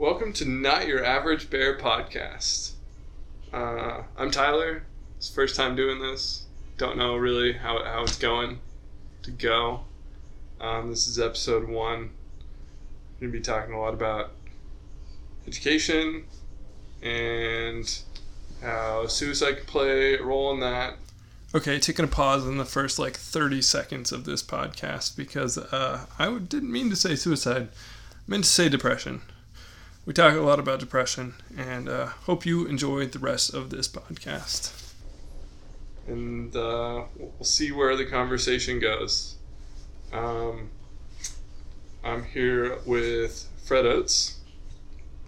Welcome to Not Your Average Bear podcast. Uh, I'm Tyler. It's first time doing this. Don't know really how, how it's going to go. Um, this is episode one. We're going to be talking a lot about education and how suicide can play a role in that. Okay, taking a pause in the first like 30 seconds of this podcast because uh, I didn't mean to say suicide. I meant to say depression. We talk a lot about depression and uh, hope you enjoy the rest of this podcast. And uh, we'll see where the conversation goes. Um, I'm here with Fred Oates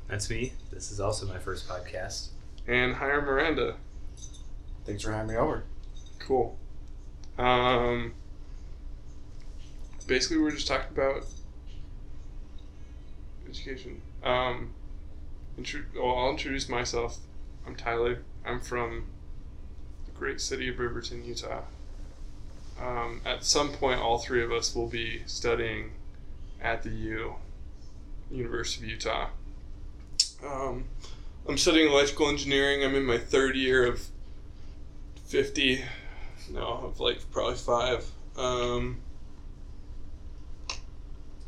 That's me. This is also my first podcast. and Hiram Miranda. Thanks for having me over. Cool. Um, basically, we're just talking about education. Um, intro- well, I'll introduce myself. I'm Tyler. I'm from the great city of Riverton, Utah. Um, at some point, all three of us will be studying at the U, University of Utah. Um, I'm studying electrical engineering. I'm in my third year of 50 no, of like probably five. Um,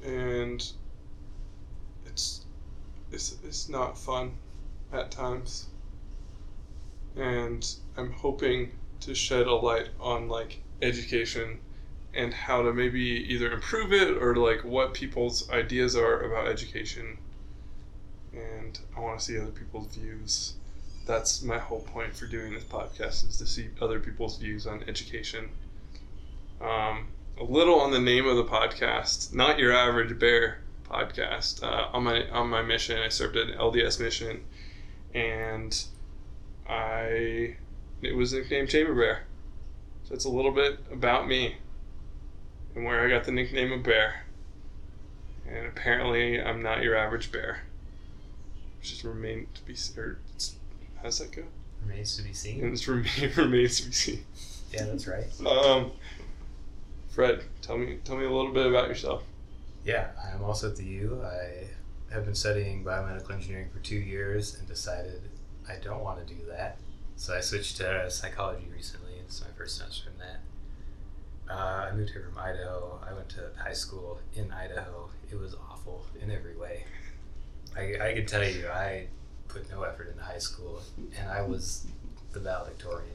and it's it's not fun at times. And I'm hoping to shed a light on like education and how to maybe either improve it or like what people's ideas are about education. And I want to see other people's views that's my whole point for doing this podcast is to see other people's views on education. Um, a little on the name of the podcast, not your average bear podcast. Uh, on my on my mission, I served an LDS mission, and I it was nicknamed Chamber Bear. So it's a little bit about me and where I got the nickname of Bear. And apparently, I'm not your average bear. Which just remain to be or it's How's that go? Remains to be And seen. this remain, remains to be seen. Yeah, that's right. Um, Fred, tell me tell me a little bit about yourself. Yeah, I'm also at the U. I have been studying biomedical engineering for two years and decided I don't want to do that. So I switched to psychology recently. It's my first semester in that. Uh, I moved here from Idaho. I went to high school in Idaho. It was awful in every way. I, I can tell you, I put no effort into high school, and I was the valedictorian.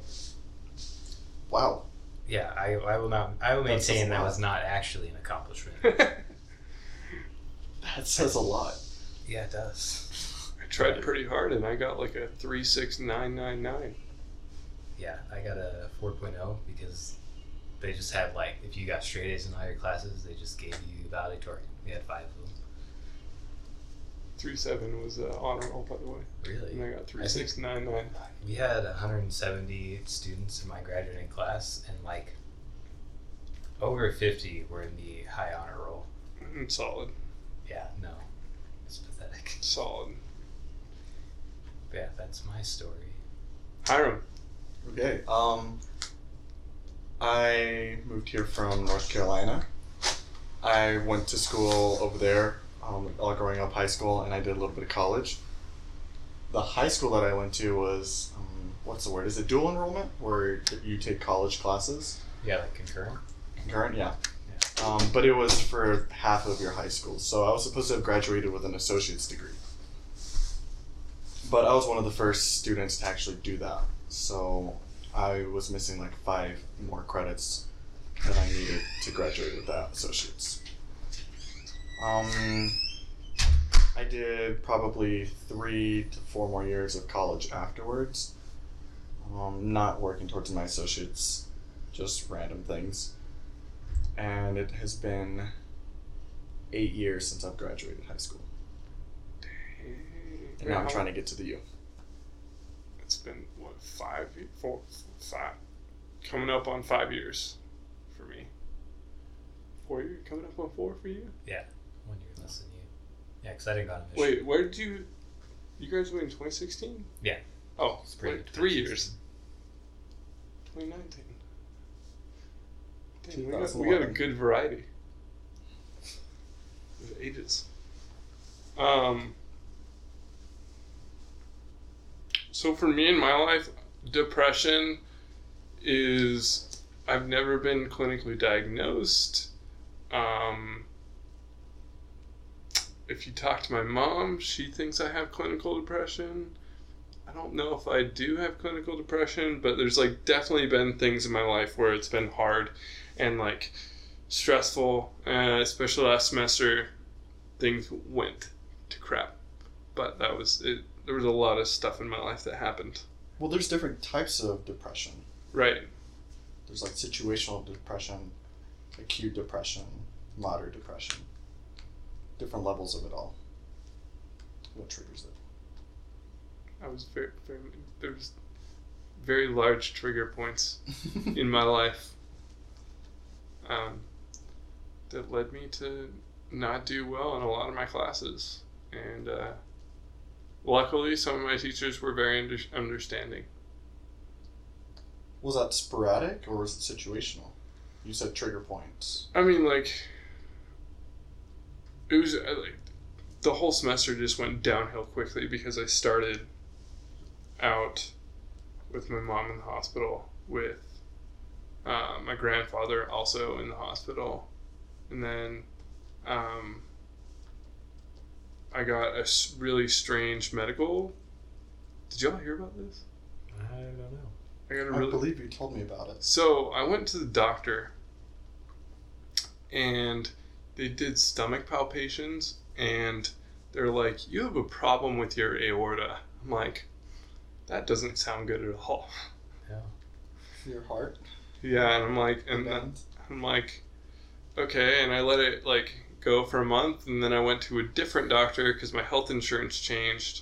Wow. Yeah, I, I will not. I will maintain that was not actually an accomplishment. That says a lot. yeah, it does. I tried pretty hard and I got like a three six nine nine nine. Yeah, I got a 4.0 because they just had like if you got straight A's in all your classes, they just gave you valedictorian. We had five of them. Three seven was uh, honor roll by the way, Really? and I got three I think- six nine nine. We had 170 students in my graduating class, and like over 50 were in the high honor roll. Mm, Solid, Yeah, no, it's pathetic. solid. But yeah, that's my story. Hiram, Okay. Um, I moved here from North Carolina. I went to school over there, um, all growing up high school, and I did a little bit of college. The high school that I went to was, um, what's the word? Is it dual enrollment, where you take college classes? Yeah, like concurrent. Concurrent, yeah. Um, but it was for half of your high school, so I was supposed to have graduated with an associate's degree. But I was one of the first students to actually do that, so I was missing like five more credits that I needed to graduate with that associate's. Um, I did probably three to four more years of college afterwards, um, not working towards my associates, just random things and it has been eight years since I've graduated high school. Dang. And now I'm trying to get to the U. It's been what five, four, five, coming up on five years for me. Four years coming up on four for you. Yeah, one year less than you. Yeah, because I didn't go on a mission. Wait, where did you? You graduated in 2016. Yeah. Oh, wait, three years. 2019. We, got, we got a good variety. Ages. Um, so for me in my life, depression is I've never been clinically diagnosed. Um, if you talk to my mom, she thinks I have clinical depression. I don't know if I do have clinical depression, but there's like definitely been things in my life where it's been hard and like stressful, uh, especially last semester. Things went to crap, but that was it. There was a lot of stuff in my life that happened. Well, there's different types of depression. Right. There's like situational depression, acute depression, moderate depression. Different levels of it all. What triggers it? I was very, very there's very large trigger points in my life um, that led me to not do well in a lot of my classes. And uh, luckily, some of my teachers were very under- understanding. Was that sporadic or was it situational? You said trigger points. I mean, like, it was uh, like the whole semester just went downhill quickly because I started out with my mom in the hospital, with uh, my grandfather also in the hospital, and then um, I got a really strange medical. Did y'all hear about this? I don't know. I got a I really believe you told me about it. so I went to the doctor and they did stomach palpations and they're like, You have a problem with your aorta. I'm like, That doesn't sound good at all. Yeah. Your heart. Yeah, and I'm like and then. I'm like, okay, and I let it like go for a month, and then I went to a different doctor because my health insurance changed,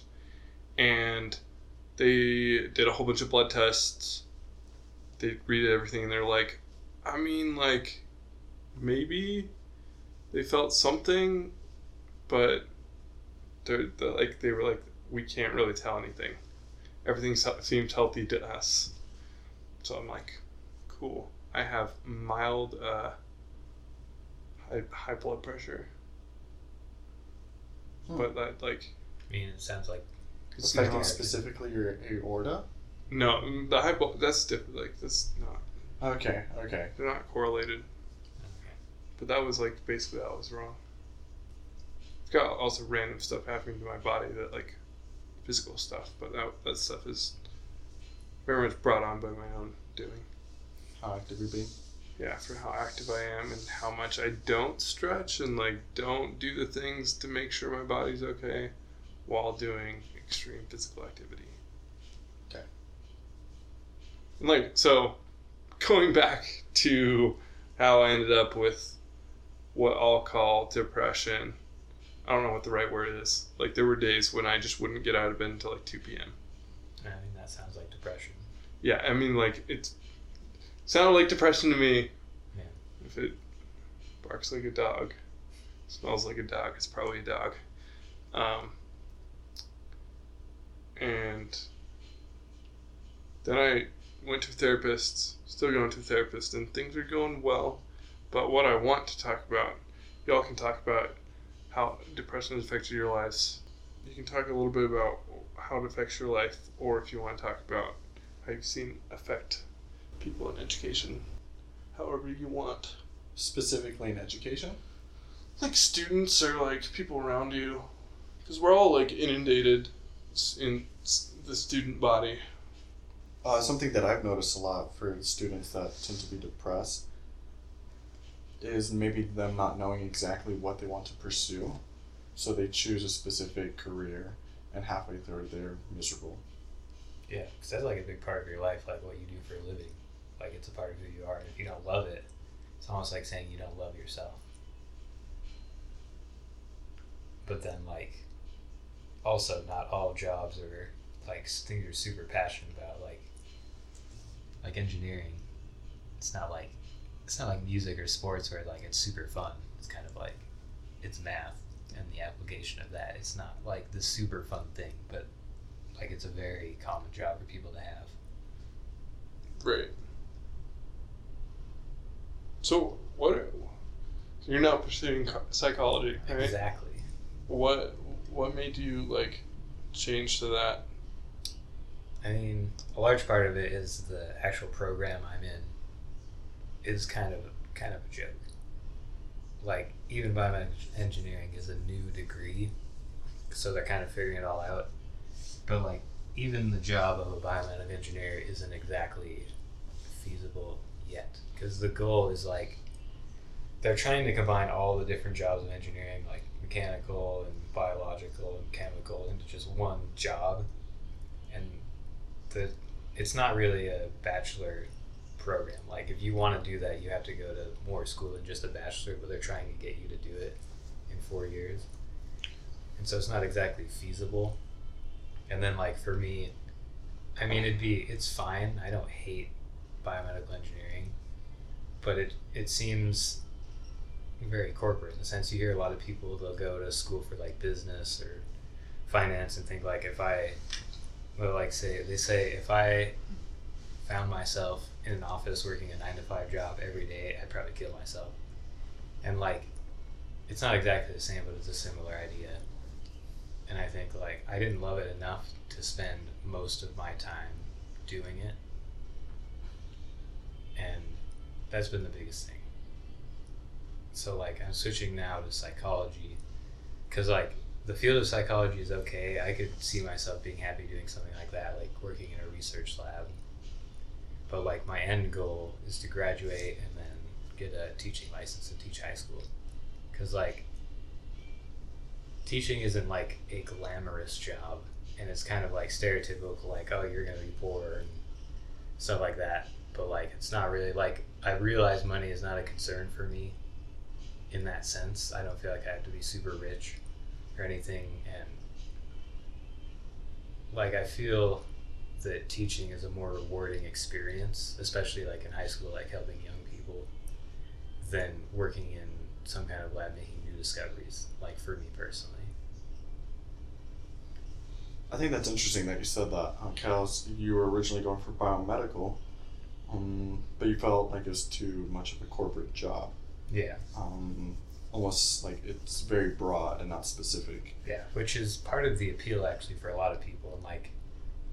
and they did a whole bunch of blood tests. They read everything, and they're like, I mean, like, maybe they felt something, but they're, they're like they were like, we can't really tell anything. Everything se- seems healthy to us. So I'm like, cool. I have mild uh, high, high blood pressure, Hmm. but that like I mean, it sounds like it's Affecting not, specifically your aorta. no mm, the high blood that's different. Like that's not Okay, okay. they're not correlated. okay. But that was like basically I was wrong. It's got also random stuff happening to my body that like physical stuff, but that that stuff is very much brought on by my own doing. How active you're being. yeah, for how active I am and how much I don't stretch and like don't do the things to make sure my body's okay while doing extreme physical activity. Okay. And like so going back to how I ended up with what I'll call depression. I don't know what the right word is. Like there were days when I just wouldn't get out of bed until like 2 p.m. I mean, that sounds like depression. Yeah, I mean like it sounded like depression to me. Yeah. If it barks like a dog, smells like a dog, it's probably a dog. Um, and then I went to therapists, still going to therapists, and things are going well. But what I want to talk about, y'all can talk about how depression has affected your lives. You can talk a little bit about how it affects your life, or if you want to talk about how you've seen affect people in education, however you want. Specifically in education. Like students or like people around you, because we're all like inundated in the student body. Uh, something that I've noticed a lot for students that tend to be depressed is maybe them not knowing exactly what they want to pursue. So they choose a specific career, and halfway through they're miserable. Yeah, because that's like a big part of your life, like what you do for a living. Like it's a part of who you are. And if you don't love it, it's almost like saying you don't love yourself. But then, like, also not all jobs are like things you're super passionate about. Like, like engineering, it's not like it's not like music or sports where like it's super fun. It's kind of like it's math and the application of that. It's not like the super fun thing, but like it's a very common job for people to have. Right. So what? You're now pursuing psychology, right? Exactly. What What made you like change to that? I mean, a large part of it is the actual program I'm in is kind of kind of a joke. Like even biomedical engineering is a new degree, so they're kind of figuring it all out. But like even the job of a biomedical engineer isn't exactly feasible yet because the goal is like they're trying to combine all the different jobs of engineering like mechanical and biological and chemical into just one job and the it's not really a bachelor program. Like if you want to do that you have to go to more school than just a bachelor but they're trying to get you to do it in four years. And so it's not exactly feasible. And then like for me i mean it'd be it's fine. I don't hate biomedical engineering but it it seems very corporate in the sense you hear a lot of people they'll go to school for like business or finance and think like if I well like say they say if I found myself in an office working a nine to five job every day I'd probably kill myself and like it's not exactly the same but it's a similar idea and I think like I didn't love it enough to spend most of my time doing it and that's been the biggest thing so like I'm switching now to psychology because like the field of psychology is okay. I could see myself being happy doing something like that, like working in a research lab. But like my end goal is to graduate and then get a teaching license and teach high school, because like teaching isn't like a glamorous job, and it's kind of like stereotypical, like oh you're gonna be poor and stuff like that. But like it's not really like I realize money is not a concern for me in that sense. I don't feel like I have to be super rich or anything. And like, I feel that teaching is a more rewarding experience, especially like in high school, like helping young people, than working in some kind of lab making new discoveries, like for me personally. I think that's interesting that you said that, because you were originally going for biomedical, um, but you felt like it was too much of a corporate job. Yeah. Um, almost like it's very broad and not specific. Yeah, which is part of the appeal actually for a lot of people. And like,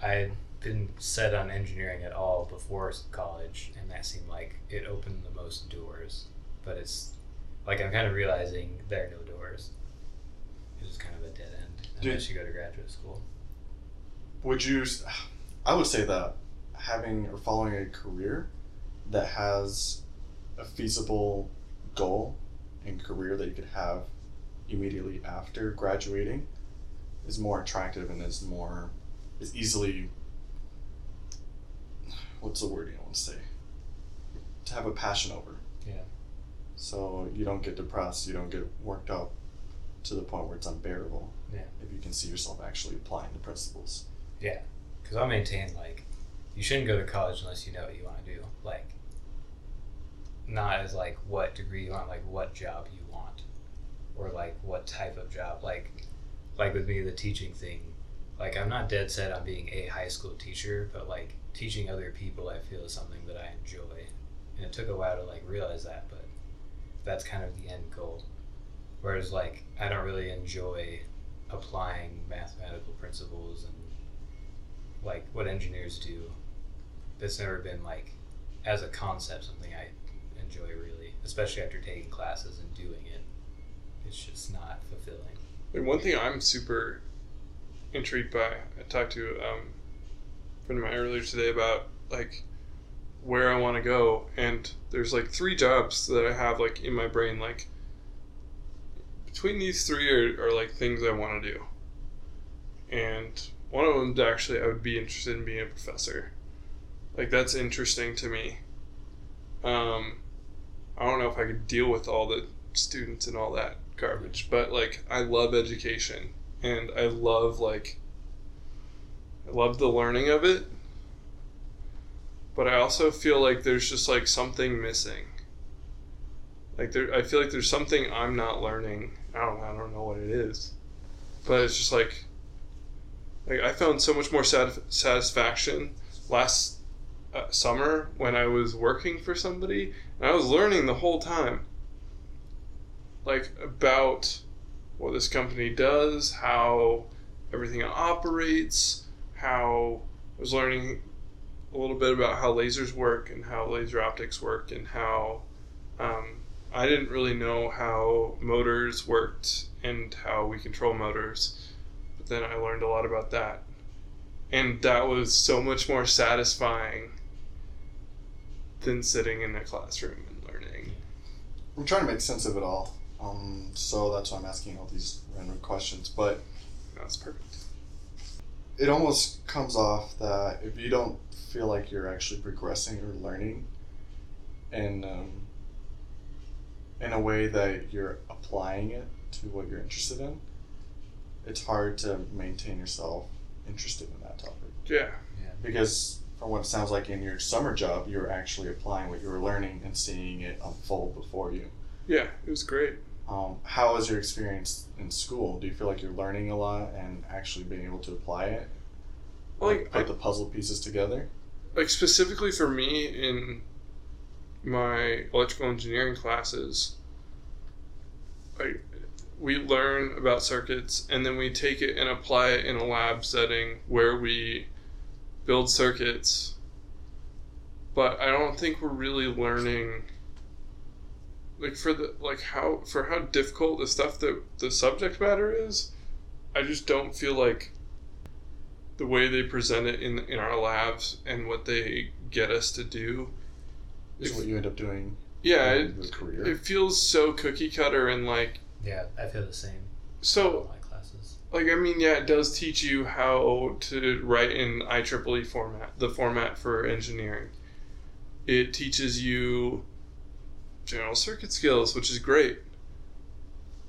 I been set on engineering at all before college, and that seemed like it opened the most doors. But it's like I'm kind of realizing there are no doors. It's kind of a dead end unless you go to graduate school. Would you? I would say that having or following a career that has a feasible goal and career that you could have immediately after graduating is more attractive and is more is easily what's the word you want to say? To have a passion over. Yeah. So you don't get depressed you don't get worked up to the point where it's unbearable. Yeah. If you can see yourself actually applying the principles. Yeah. Because i'll maintain like you shouldn't go to college unless you know what you want to do. Like not as like what degree you want, like what job you want, or like what type of job. Like, like with me, the teaching thing. Like I'm not dead set on being a high school teacher, but like teaching other people, I feel is something that I enjoy, and it took a while to like realize that, but that's kind of the end goal. Whereas like I don't really enjoy applying mathematical principles and like what engineers do. That's never been like as a concept something I enjoy really, especially after taking classes and doing it. It's just not fulfilling. And one thing I'm super intrigued by, I talked to um, a friend of mine earlier today about like where I want to go, and there's like three jobs that I have like in my brain. Like between these three are, are like things I want to do, and one of them actually I would be interested in being a professor. Like that's interesting to me. Um, I don't know if I could deal with all the students and all that garbage, but like I love education and I love like I love the learning of it. But I also feel like there's just like something missing. Like there I feel like there's something I'm not learning. I don't I don't know what it is. But it's just like like I found so much more sat- satisfaction last uh, summer when I was working for somebody and I was learning the whole time like about what this company does, how everything operates, how I was learning a little bit about how lasers work and how laser optics work and how um, I didn't really know how motors worked and how we control motors. But then I learned a lot about that. And that was so much more satisfying than sitting in a classroom and learning. I'm trying to make sense of it all. Um, so that's why I'm asking all these random questions. But That's perfect. it almost comes off that if you don't feel like you're actually progressing or learning and um, in a way that you're applying it to what you're interested in, it's hard to maintain yourself interested in that topic. Yeah. yeah. Because from what it sounds like in your summer job, you're actually applying what you were learning and seeing it unfold before you. Yeah, it was great. Um, how was your experience in school? Do you feel like you're learning a lot and actually being able to apply it? Like, put I- the puzzle pieces together? like specifically for me in my electrical engineering classes like we learn about circuits and then we take it and apply it in a lab setting where we build circuits but i don't think we're really learning like for the like how for how difficult the stuff that the subject matter is i just don't feel like the way they present it in in our labs and what they get us to do Is If- what you end up doing yeah in it, career? it feels so cookie cutter and like Yeah, I feel the same. so my classes. like I mean, yeah, it does teach you how to write in IEEE format, the format for engineering. It teaches you general circuit skills, which is great.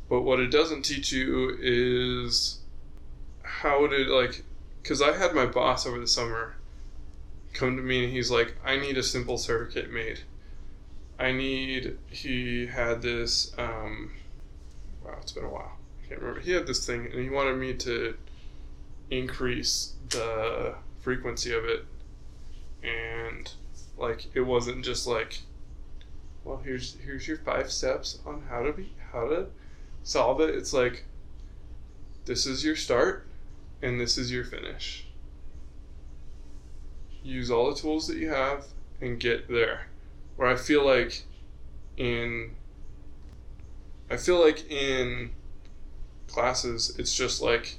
But what it doesn't teach you is how to like, because I had my boss over the summer come to me and he's like, I need a simple circuit made. I need. He had this. Um, wow, it's been a while. I can't remember. He had this thing, and he wanted me to increase the frequency of it, and like it wasn't just like, well, here's here's your five steps on how to be how to solve it. It's like, this is your start, and this is your finish. Use all the tools that you have and get there. Where I feel like in I feel like in classes, it's just like,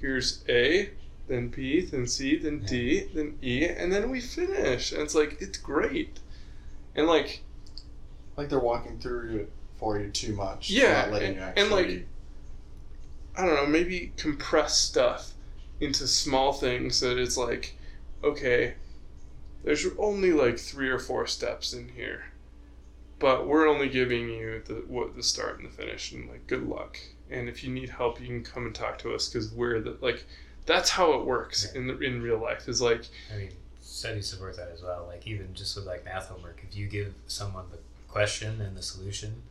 here's A, then B, then C, then D, then E, and then we finish. And it's like, it's great. And like, like they're walking through it for you too much. Yeah, not letting and- you and, like, I don't know, maybe compress stuff into small things that it's like, okay, there's only like three or four steps in here. But we're only giving you the what the start and the finish and like good luck. And if you need help, you can come and talk to us because we're the like that's how it works in the, in real life. Is like I mean, studies support that as well. Like even just with like math homework, if you give someone the question and the solution,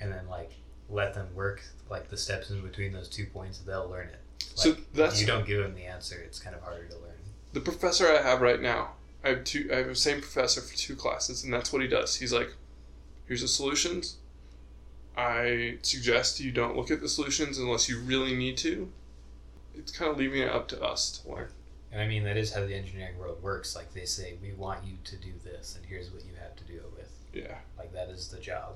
and then like let them work like the steps in between those two points, they'll learn it. So Like, if that's- you don't give them the answer, it's kind of harder to learn. the professor I have right now, I have two. I have the same professor for two classes, and that's what he does. He's like, "Here's the solutions. I suggest you don't look at the solutions unless you really need to. It's kind of leaving it up to us to learn. And I mean, that is how the engineering world works. Like they say, we want you to do this, and here's what you have to do it with. Yeah, Like that is the job.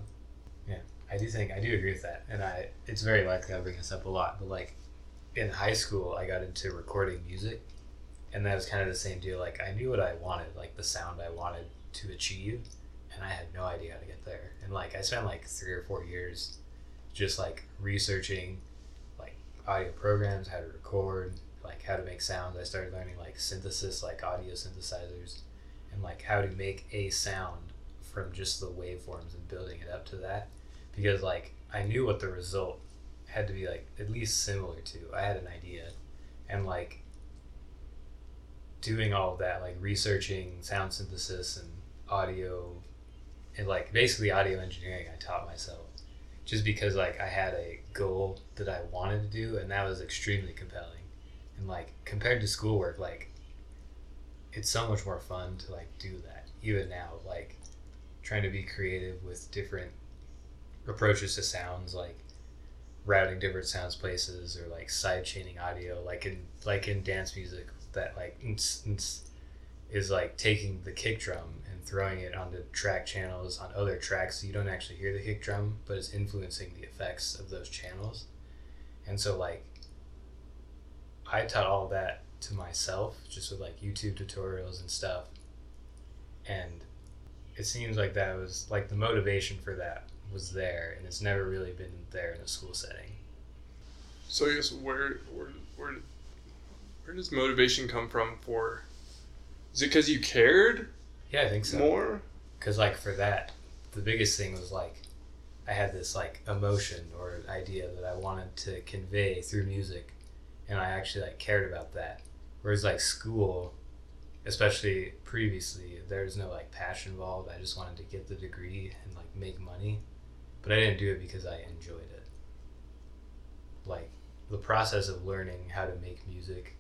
Yeah, I do think I do agree with that, and I it's very likely I bring this up a lot. But like in high school, I got into recording music, and that was kind of the same deal. Like I knew what I wanted, like the sound I wanted to achieve, and I had no idea how to get there. And like I spent like three or four years just like researching like audio programs, how to record, like how to make sounds. I started learning like synthesis, like audio synthesizers, and like how to make a sound from just the waveforms and building it up to that because like I knew what the result had to be like at least similar to. I had an idea and like doing all of that like researching sound synthesis and audio and like basically audio engineering I taught myself just because like I had a goal that I wanted to do and that was extremely compelling and like compared to schoolwork like it's so much more fun to like do that even now like trying to be creative with different approaches to sounds like routing different sounds places or like side chaining audio like in like in dance music that like is like taking the kick drum and throwing it onto track channels on other tracks so you don't actually hear the kick drum but it's influencing the effects of those channels. And so like i taught all that to myself just with like youtube tutorials and stuff and it seems like that was like the motivation for that was there and it's never really been there in a school setting So I guess where where where where does motivation come from for? Is it because you cared yeah i think so more? because like for that the biggest thing was like i had this like emotion or idea that i wanted to convey through music and i actually like cared about that whereas like school especially previously there was no like passion involved i just wanted to get the degree and like make money but i didn't do it because i enjoyed it like the process of learning how to make music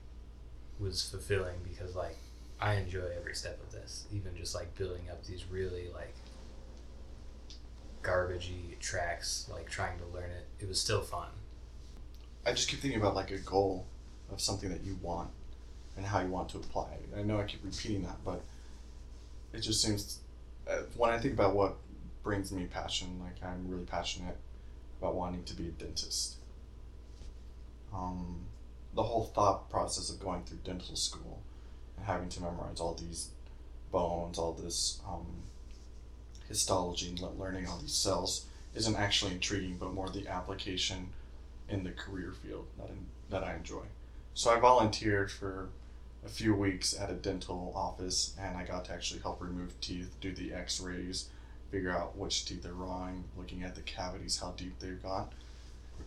was fulfilling because like I enjoy every step of this, even just like building up these really like garbagey tracks, like trying to learn it. It was still fun. I just keep thinking about like a goal of something that you want and how you want to apply. it. I know I keep repeating that, but it just seems uh, when I think about what brings me passion, like I'm really passionate about wanting to be a dentist. Um, the whole thought process of going through dental school and having to memorize all these bones, all this um, histology, and learning all these cells isn't actually intriguing, but more the application in the career field that I, that I enjoy. So I volunteered for a few weeks at a dental office, and I got to actually help remove teeth, do the X-rays, figure out which teeth are wrong, looking at the cavities, how deep they've gone,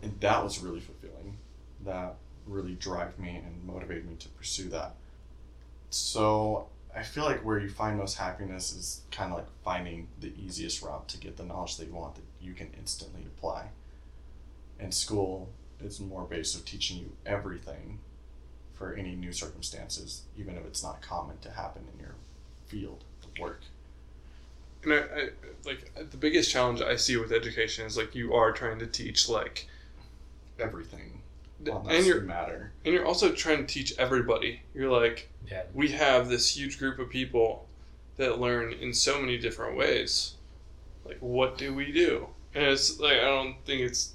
and that was really fulfilling. That really drive me and motivate me to pursue that. So I feel like where you find most happiness is kind of like finding the easiest route to get the knowledge that you want that you can instantly apply. And school is more based of teaching you everything for any new circumstances, even if it's not common to happen in your field of work. And I, I like the biggest challenge I see with education is like you are trying to teach like, Everything th- and you're matter. and you're also trying to teach everybody. You're like Yeah. we have this huge group of people that learn in so many different ways. Like, what do we do? And it's like, I don't think it's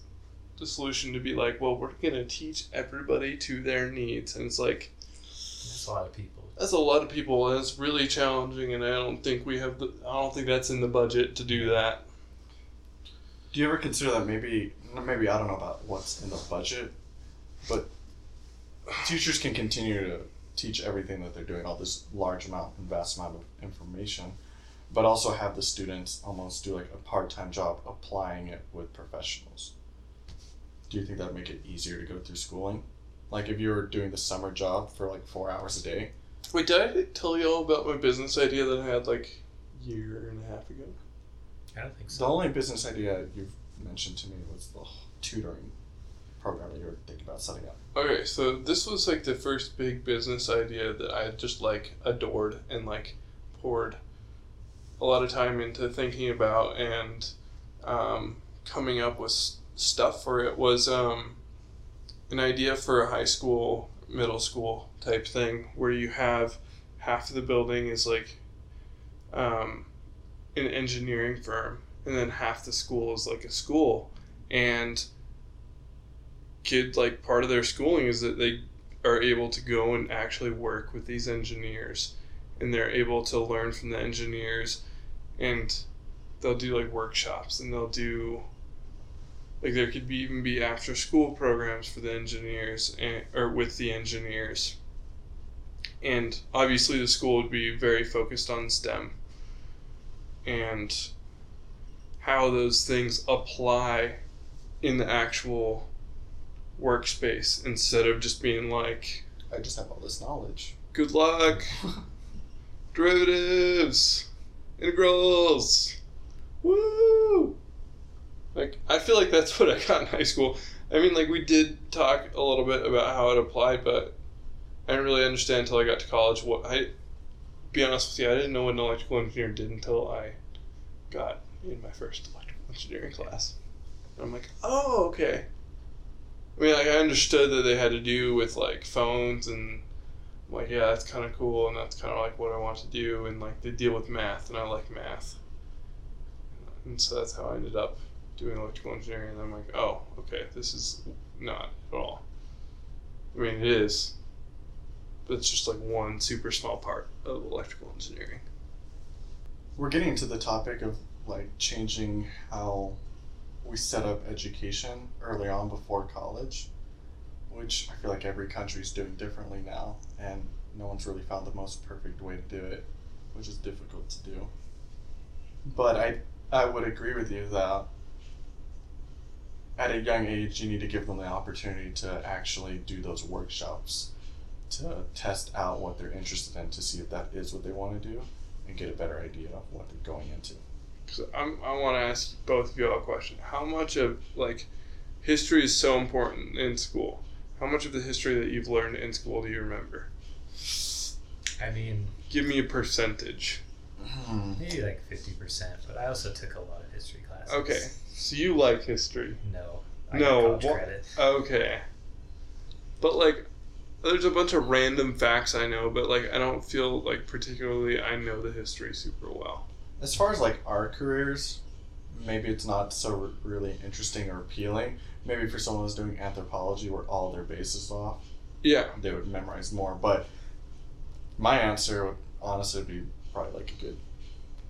the solution to be like, well, we're going to teach everybody to their needs. And it's like, That's a lot of people. that's a lot of people, and it's really challenging. And I don't think we have the, I don't think that's in the budget to do that. Do you ever consider that maybe, maybe I don't know about what's in the budget, but teachers can continue to teach everything that they're doing, all this large amount and vast amount of information, but also have the students almost do like a part time job applying it with professionals. Do you think that'd make it easier to go through schooling? Like if you were doing the summer job for like four hours a day? Wait, did I tell y'all about my business idea that I had like a year and a half ago? I don't think so. The only business idea you've mentioned to me was the tutoring program that you were thinking about setting up. Okay, so this was like the first big business idea that I just like adored and like poured a lot of time into thinking about and um, coming up with s- stuff for it was um, an idea for a high school, middle school type thing where you have half of the building is like um, an engineering firm and then half the school is like a school. And kid like part of their schooling is that they are able to go and actually work with these engineers and they're able to learn from the engineers and they'll do like workshops and they'll do like there could be even be after school programs for the engineers and or with the engineers and obviously the school would be very focused on STEM and how those things apply in the actual workspace instead of just being like, I just have all this knowledge. good luck, derivatives, integrals, woo! Like, I feel like that's what I got in high school. I mean, like, we did talk a little bit about how it applied, but I didn't really understand until I got to college what I, be honest with you, I didn't know what an electrical engineer did until I got in my first electrical engineering class. And I'm like, oh, okay. I mean, like I understood that they had to do with like phones and I'm like yeah, that's kind of cool and that's kind of like what I want to do and like they deal with math and I like math. And so that's how I ended up doing electrical engineering and I'm like, oh, okay, this is not at all. I mean, it is, but it's just like one super small part of electrical engineering. We're getting to the topic of like changing how we set up education early on before college, which I feel like every country is doing differently now, and no one's really found the most perfect way to do it, which is difficult to do. But I I would agree with you that at a young age you need to give them the opportunity to actually do those workshops to test out what they're interested in to see if that is what they want to do and get a better idea of what they're going into. So I'm, I want to ask both of you all a question. How much of like history is so important in school? How much of the history that you've learned in school do you remember? I mean, Give me a percentage. maybe like fifty percent, but I also took a lot of history classes. Okay, so you like history. No. I No, Got college wha- credit. Okay. But like there's a bunch of random facts I know, but like I don't feel like particularly I know the history super well. As far as like our careers, maybe it's not so r- really interesting or appealing. Maybe for someone who's doing anthropology, where all their bases off, Yeah. they would memorize more. But my answer would honestly be probably like a good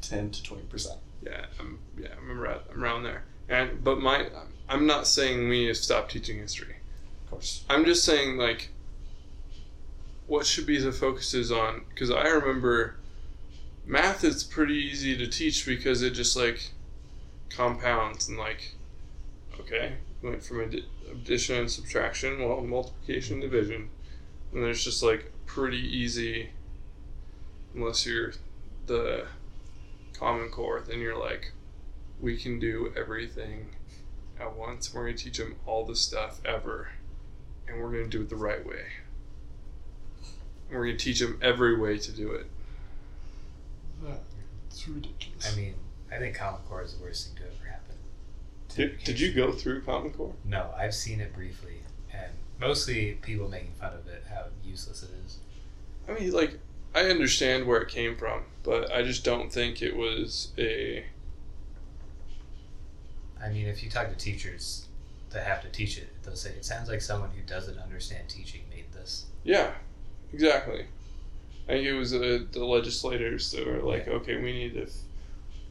ten to twenty percent. Yeah, I'm yeah, I'm around, I'm around there. And but my I'm not saying we need to stop teaching history. Of course. I'm just saying like what should be the focuses on because I remember math is pretty easy to teach because it just like compounds and like okay went from addi- addition and subtraction well multiplication division and there's just like pretty easy unless you're the common core then you're like we can do everything at once we're going to teach them all the stuff ever and we're going to do it the right way. And we're going to teach them every way to do it. That's ridiculous. I mean, I think Common Core is the worst thing to ever happen. to did, did you go through Common Core? No, I've seen it briefly, and mostly people making fun of it, how useless it is. I mean, like, I understand where it came from, but I just don't think it was a. I mean, if you talk to teachers that have to teach it, they'll say it sounds like someone who doesn't understand teaching made this. Yeah, exactly. I think it was uh, the legislators that were like, okay, we need to.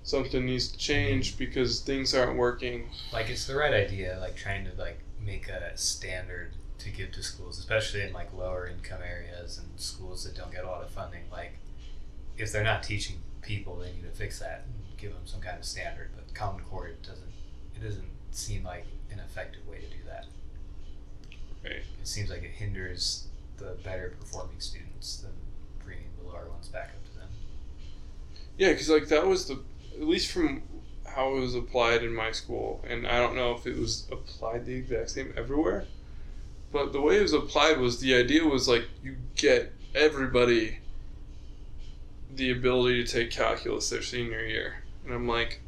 Something needs to change because things aren't working. Like it's the right idea, like trying to like make a standard to give to schools, especially in like lower income areas and schools that don't get a lot of funding. Like if they're not teaching people, they need to fix that and give them some kind of standard. But Common Core doesn't. It doesn't seem like an effective way to do that. Right. It seems like it hinders the better performing students than bringing the lower ones back up to them. Yeah, because like that was the at least from how it was applied in my school, and I don't know if it was applied the exact same everywhere, but the way it was applied was the idea was like you get everybody the ability to take calculus their senior year, and I'm like,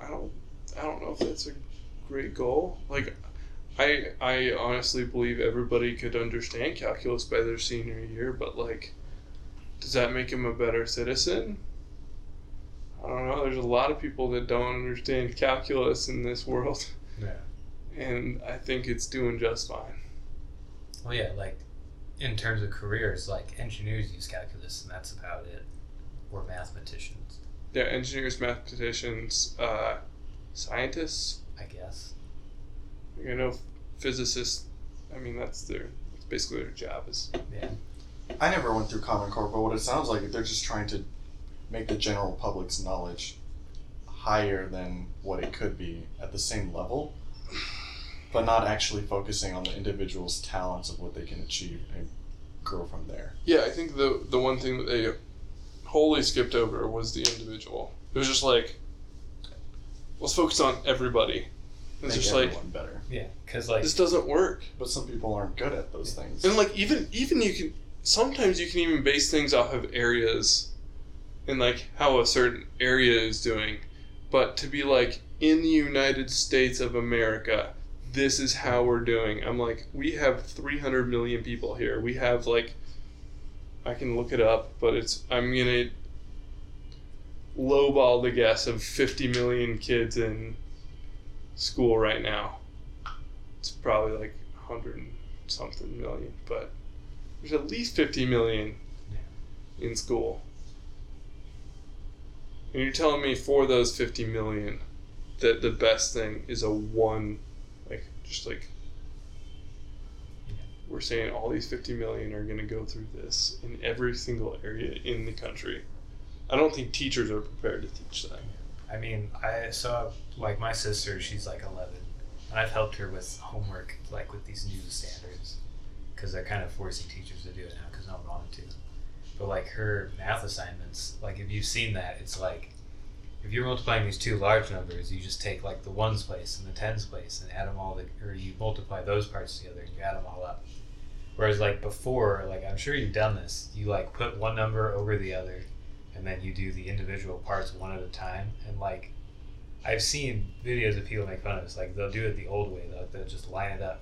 I don't, I don't know if that's a great goal. Like, I I honestly believe everybody could understand calculus by their senior year, but like does that make him a better citizen? I don't know. There's a lot of people that don't understand calculus in this world, Yeah. And I think it's doing just fine. Well, yeah, like in terms of careers, like engineers use calculus, and that's about it. Or mathematicians, Yeah, engineers, mathematicians, uh, scientists. I guess. You know, physicists. I mean, that's their that's basically their job is. Yeah. I never went through Common Core, but what it sounds like they're just trying to make the general public's knowledge higher than what it could be at the same level, but not actually focusing on the individual's talents of what they can achieve and grow from there. Yeah, I think the the one thing that they wholly skipped over was the individual. It was just like, let's focus on everybody. It's Make just like everyone better. Yeah, because like this doesn't work. But some people aren't good at those things. And like even even you can sometimes you can even base things off of areas and like how a certain area is doing. But to be like in the United States of America, this is how we're doing. I'm like, we have 300 million people here. We have like, I can look it up, but it's I'm gonna lowball the guess of 50 million kids in school right now. It's probably like 100 and something million, but there's at least 50 million in school. And you're telling me for those 50 million that the best thing is a one, just like, we're saying all these 50 million are going to go through this in every single area in the country. I don't think teachers are prepared to teach that. I mean, I saw like my sister. She's like eleven, and I've helped her with homework, like with these new standards, because they're kind of forcing teachers to do it now because no one wanted to. But like her math assignments, like if you've seen that, it's like if you're multiplying these two large numbers, you just take like the ones place and the tens place and add them all, to, or you multiply those parts together and you add them all up. Whereas like before, like I'm sure you've done this, you like put one number over the other, and then you do the individual parts one at a time. And like I've seen videos of people make fun of this, like they'll do it the old way, they'll, they'll just line it up.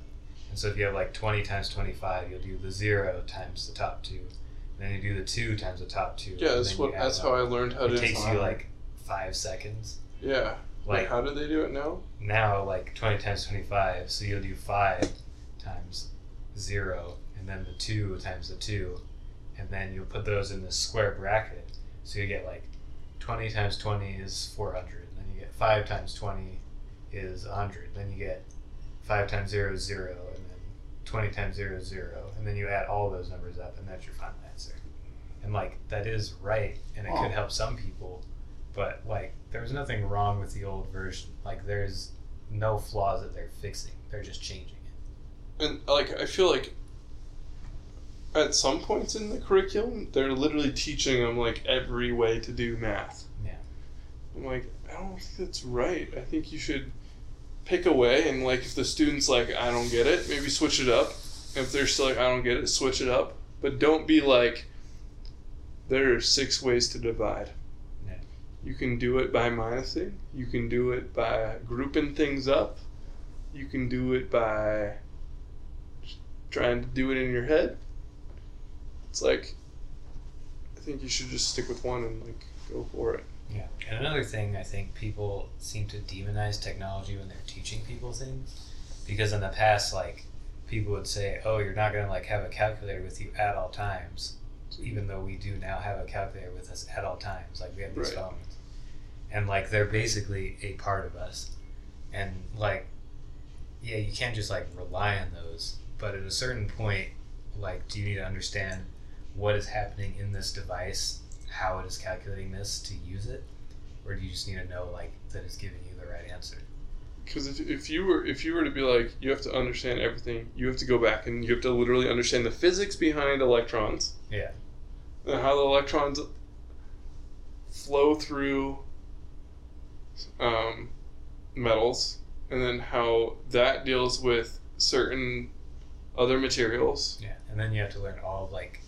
And so if you have like 20 times 25, you'll do the zero times the top two. And then you do the two times the top two. Yeah, that's what. That's how. I learned how It to. takes you like five seconds. Yeah. Like, Like how do they do it now? now, like 20 times 25, so you'll do five times zero, and then the two times the two, and then you'll put those in this square bracket. So you get like 20 times 20 is 400, then you get 5 times 20 is 100, then you get 5 times 0 is 0, and then 20 times 0 is 0, and then you add all those numbers up, and that's your final answer. And like, that is right, and it Wow. could help some people, but like, there's nothing wrong with the old version. Like, there's no flaws that they're fixing, they're just changing it. And like, I feel like at some points in the curriculum, they're literally teaching them like every way to do math. Yeah. I'm like, I don't think that's right. I think you should pick a way, and like, if the student's like, I don't get it, maybe switch it up. If they're still like, I don't get it, switch it up. But don't be like, there are six ways to divide. You can do it by minusing. You can do it by grouping things up. You can do it by trying to do it in your head. It's like, I think you should just stick with one and like go for it. Yeah. And another thing, I think people seem to demonize technology when they're teaching people things. Because in the past, like, people would say, oh, you're not going to, like, have a calculator with you at all times. Even though we do now have a calculator with us at all times. Like, we have these Right. phones. And, like, they're basically a part of us. And, like, yeah, you can't just, like, rely on those. But at a certain point, like, do you need to understand what is happening in this device how it is calculating this to use it, or do you just need to know like that it's giving you the right answer? Because if, if you were if you were to be like you have to understand everything, you have to go back and you have to literally understand the physics behind electrons. Yeah. And how the electrons flow through um, metals, and then how that deals with certain other materials. Yeah, and then you have to learn all of, like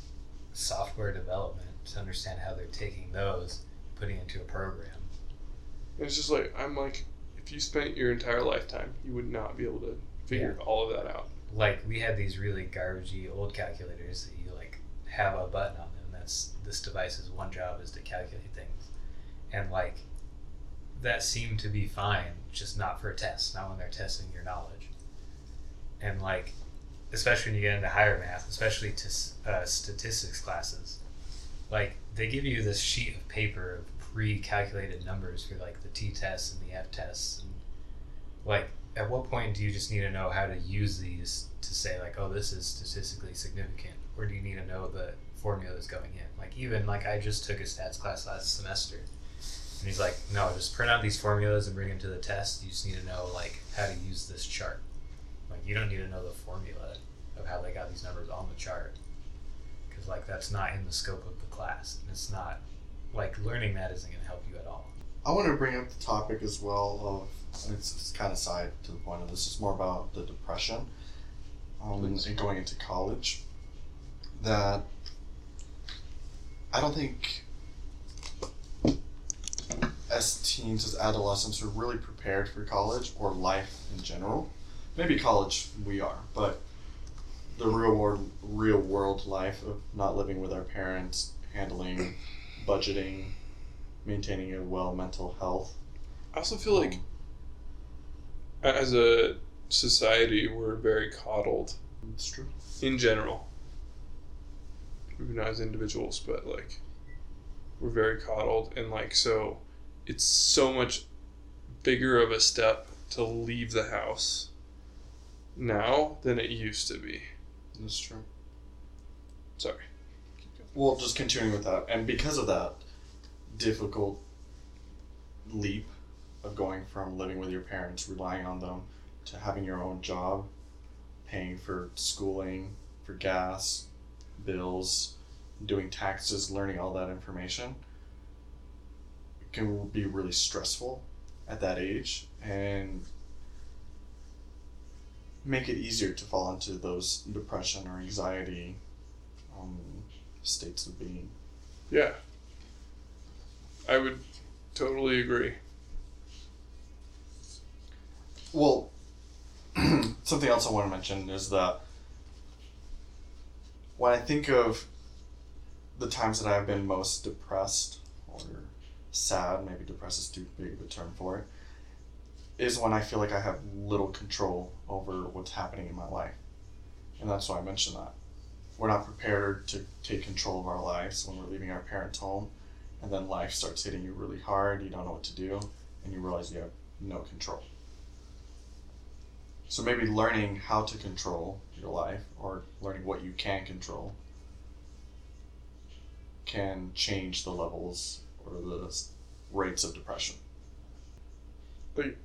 software development to understand how they're taking those, putting into a program. And it's just like I'm like, if you spent your entire lifetime, you would not be able to figure all of that out. Like we had these really garbagey old calculators that you like have a button on them. This device's one job is to calculate things, and like that seemed to be fine, just not for a test, not when they're testing your knowledge. And like, especially when you get into higher math, especially to uh, statistics classes, like they give you this sheet of paper of pre-calculated numbers for like the t-tests and the f-tests, and like at what point do you just need to know how to use these to say like, oh, this is statistically significant, or do you need to know the formula that's going in? Like even like I just took a stats class last semester, and he's like, no, just print out these formulas and bring them to the test. You just need to know like how to use this chart. Like you don't need to know the formula of how they got these numbers on the chart, because like that's not in the scope of the class, and it's not like learning that isn't going to help you at all. I want to bring up the topic as well of and it's, it's kind of side to the point of this. It's more about the depression um, and going into college. That I don't think as teens, as adolescents, are really prepared for college or life in general. maybe college we are, but the real world, real world life of not living with our parents, handling budgeting, maintaining a well mental health. I also feel like as a society we're very coddled it's true. in general. Maybe not as individuals, but like we're very coddled and like so it's so much bigger of a step to leave the house now than it used to be. That's true. Sorry. Well, just continuing with that, and because of that difficult leap of going from living with your parents, relying on them, to having your own job, paying for schooling, for gas, bills, doing taxes, learning all that information, can be really stressful at that age and make it easier to fall into those depression or anxiety um, states of being. Yeah. I would totally agree. Well, something else I want to mention is that when I think of the times that I've been most depressed or sad, maybe depressed is too big of a term for it, is when I feel like I have little control over what's happening in my life. And that's why I mentioned that. We're not prepared to take control of our lives when we're leaving our parents' home, and then life starts hitting you really hard, you don't know what to do, and you realize you have no control. So maybe learning how to control your life or learning what you can control can change the levels or the rates of depression. Like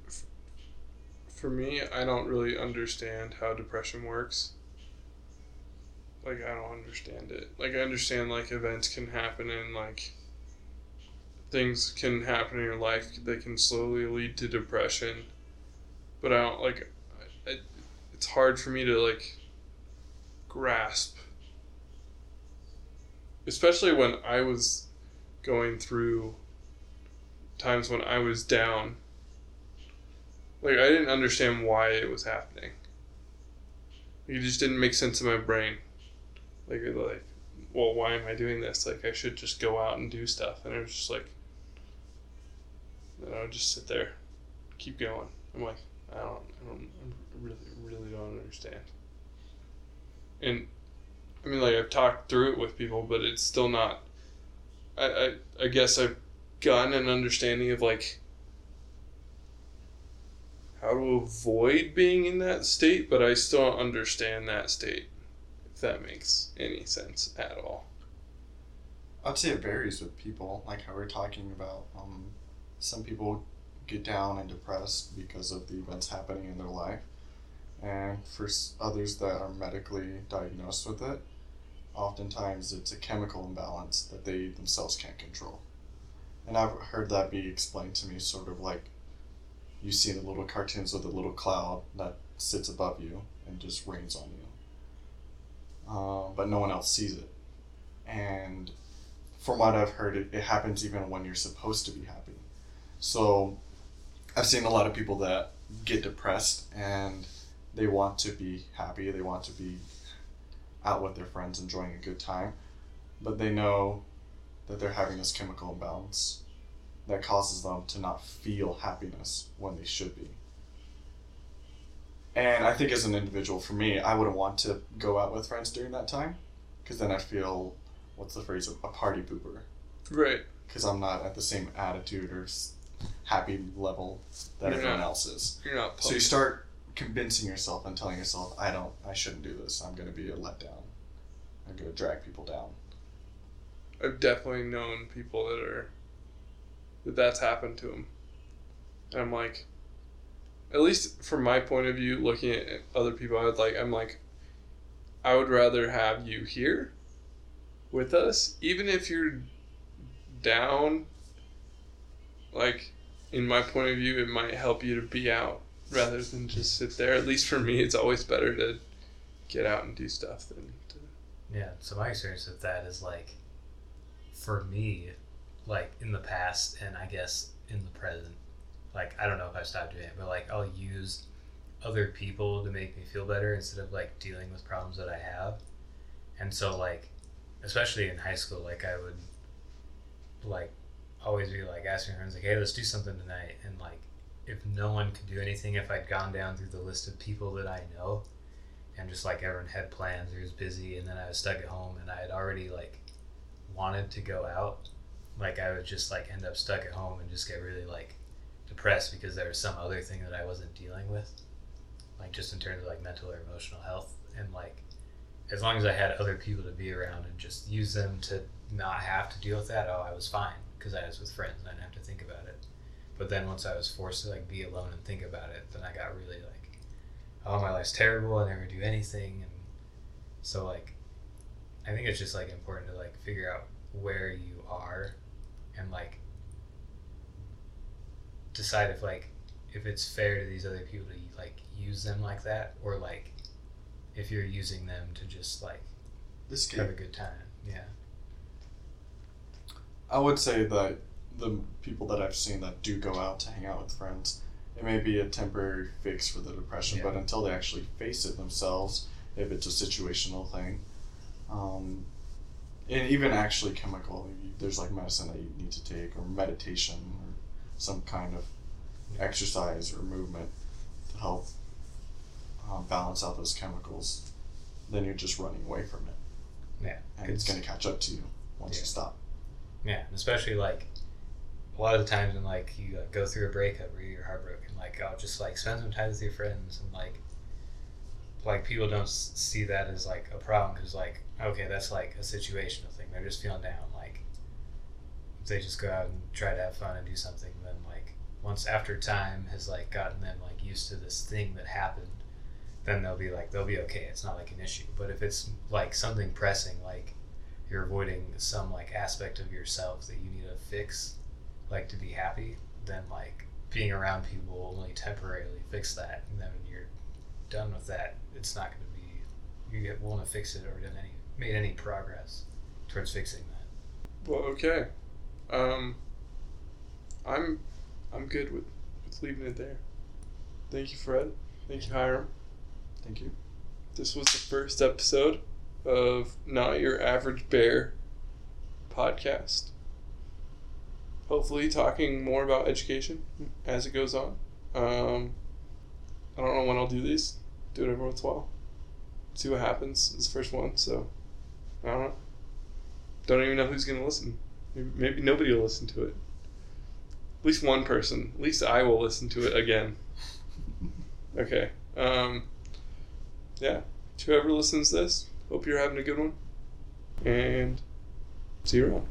for me, I don't really understand how depression works. Like I don't understand it. Like I understand like events can happen and like things can happen in your life that can slowly lead to depression. But I don't like it's hard for me to like grasp especially when I was going through times when I was down like I didn't understand why it was happening. It just didn't make sense in my brain. Like like, well, why am I doing this? Like I should just go out and do stuff. And I was just like, then I would just sit there, keep going. I'm like, I don't, I don't, I really, really don't understand. And I mean, like I've talked through it with people, but it's still not. I, I, I guess I've gotten an understanding of like how to avoid being in that state, but I still don't understand that state, if that makes any sense at all. I'd say it varies with people, like how we're talking about. Um, some people get down and depressed because of the events happening in their life, and for others that are medically diagnosed with it, oftentimes it's a chemical imbalance that they themselves can't control. And I've heard that be explained to me sort of like you see the little cartoons with a little cloud that sits above you and just rains on you. Uh, but no one else sees it. And from what I've heard, it, it happens even when you're supposed to be happy. So I've seen a lot of people that get depressed and they want to be happy, they want to be out with their friends enjoying a good time, but they know that they're having this chemical imbalance that causes them to not feel happiness when they should be. And I think as an individual, for me, I wouldn't want to go out with friends during that time because then I'd feel, what's the phrase, a party pooper. Right. Because I'm not at the same attitude or happy level that You're everyone not. else is. You're not. So you start convincing yourself and telling yourself, I don't, I shouldn't do this. I'm going to be a letdown. I'm going to drag people down. I've definitely known people that are that that's happened to them. And I'm like, at least from my point of view, looking at other people, I would like. I'm like, I would rather have you here with us, even if you're down. Like, in my point of view, it might help you to be out rather than just sit there. At least for me, it's always better to get out and do stuff than to. Yeah, so my experience with that is like, for me, like in the past and I guess in the present, like I don't know if I've stopped doing it, but like I'll use other people to make me feel better instead of like dealing with problems that I have. And so like especially in high school, like I would like always be like asking friends like, Hey, let's do something tonight and like if no one could do anything, if I'd gone down through the list of people that I know and just like everyone had plans or was busy and then I was stuck at home and I had already like wanted to go out, like I would just like end up stuck at home and just get really like depressed because there was some other thing that I wasn't dealing with, like just in terms of like mental or emotional health. And like, as long as I had other people to be around and just use them to not have to deal with that, oh, I was fine because I was with friends and I didn't have to think about it. But then once I was forced to like be alone and think about it, then I got really like, oh, my life's terrible. I never do anything, and so like, I think it's just like important to like figure out where you are, and like decide if like if it's fair to these other people to like use them like that or like if you're using them to just like This have a good time. Yeah. I would say that the people that I've seen that do go out to hang out with friends, it may be a temporary fix for the depression, Yeah. but until they actually face it themselves, if it's a situational thing, um, and even actually chemical, there's like medicine that you need to take, or meditation, or some kind of exercise or movement to help um, balance out those chemicals, then you're just running away from it. Yeah. And it's It's- going to catch up to you once Yeah. you stop. Yeah, especially like a lot of the times when like you like, go through a breakup or you're heartbroken, like oh, just like spend some time with your friends and like like people don't see that as like a problem because like okay, that's like a situational thing. They're just feeling down. Like they just go out and try to have fun and do something, then like once after time has like gotten them like used to this thing that happened, then they'll be like they'll be okay. It's not like an issue. But if it's like something pressing, like you're avoiding some like aspect of yourself that you need to fix like to be happy then like being around people will only temporarily fix that and then when you're done with that it's not going to be you get won't fix it or done any made any progress towards fixing that Well, okay. Um, I'm I'm good with, with leaving it there. Thank you, Fred. Thank you, Hiram. Thank you. This was the first episode of Not Your Average Bear podcast. Hopefully, talking more about education as it goes on. Um, I don't know when I'll do these. Do it every once in a while. See what happens. It's the first one, so I don't know. Don't even know who's gonna listen. Maybe, maybe nobody will listen to it. At least one person. At least I will listen to it again. Okay. Um, yeah. To whoever listens to this, hope you're having a good one. And see you around.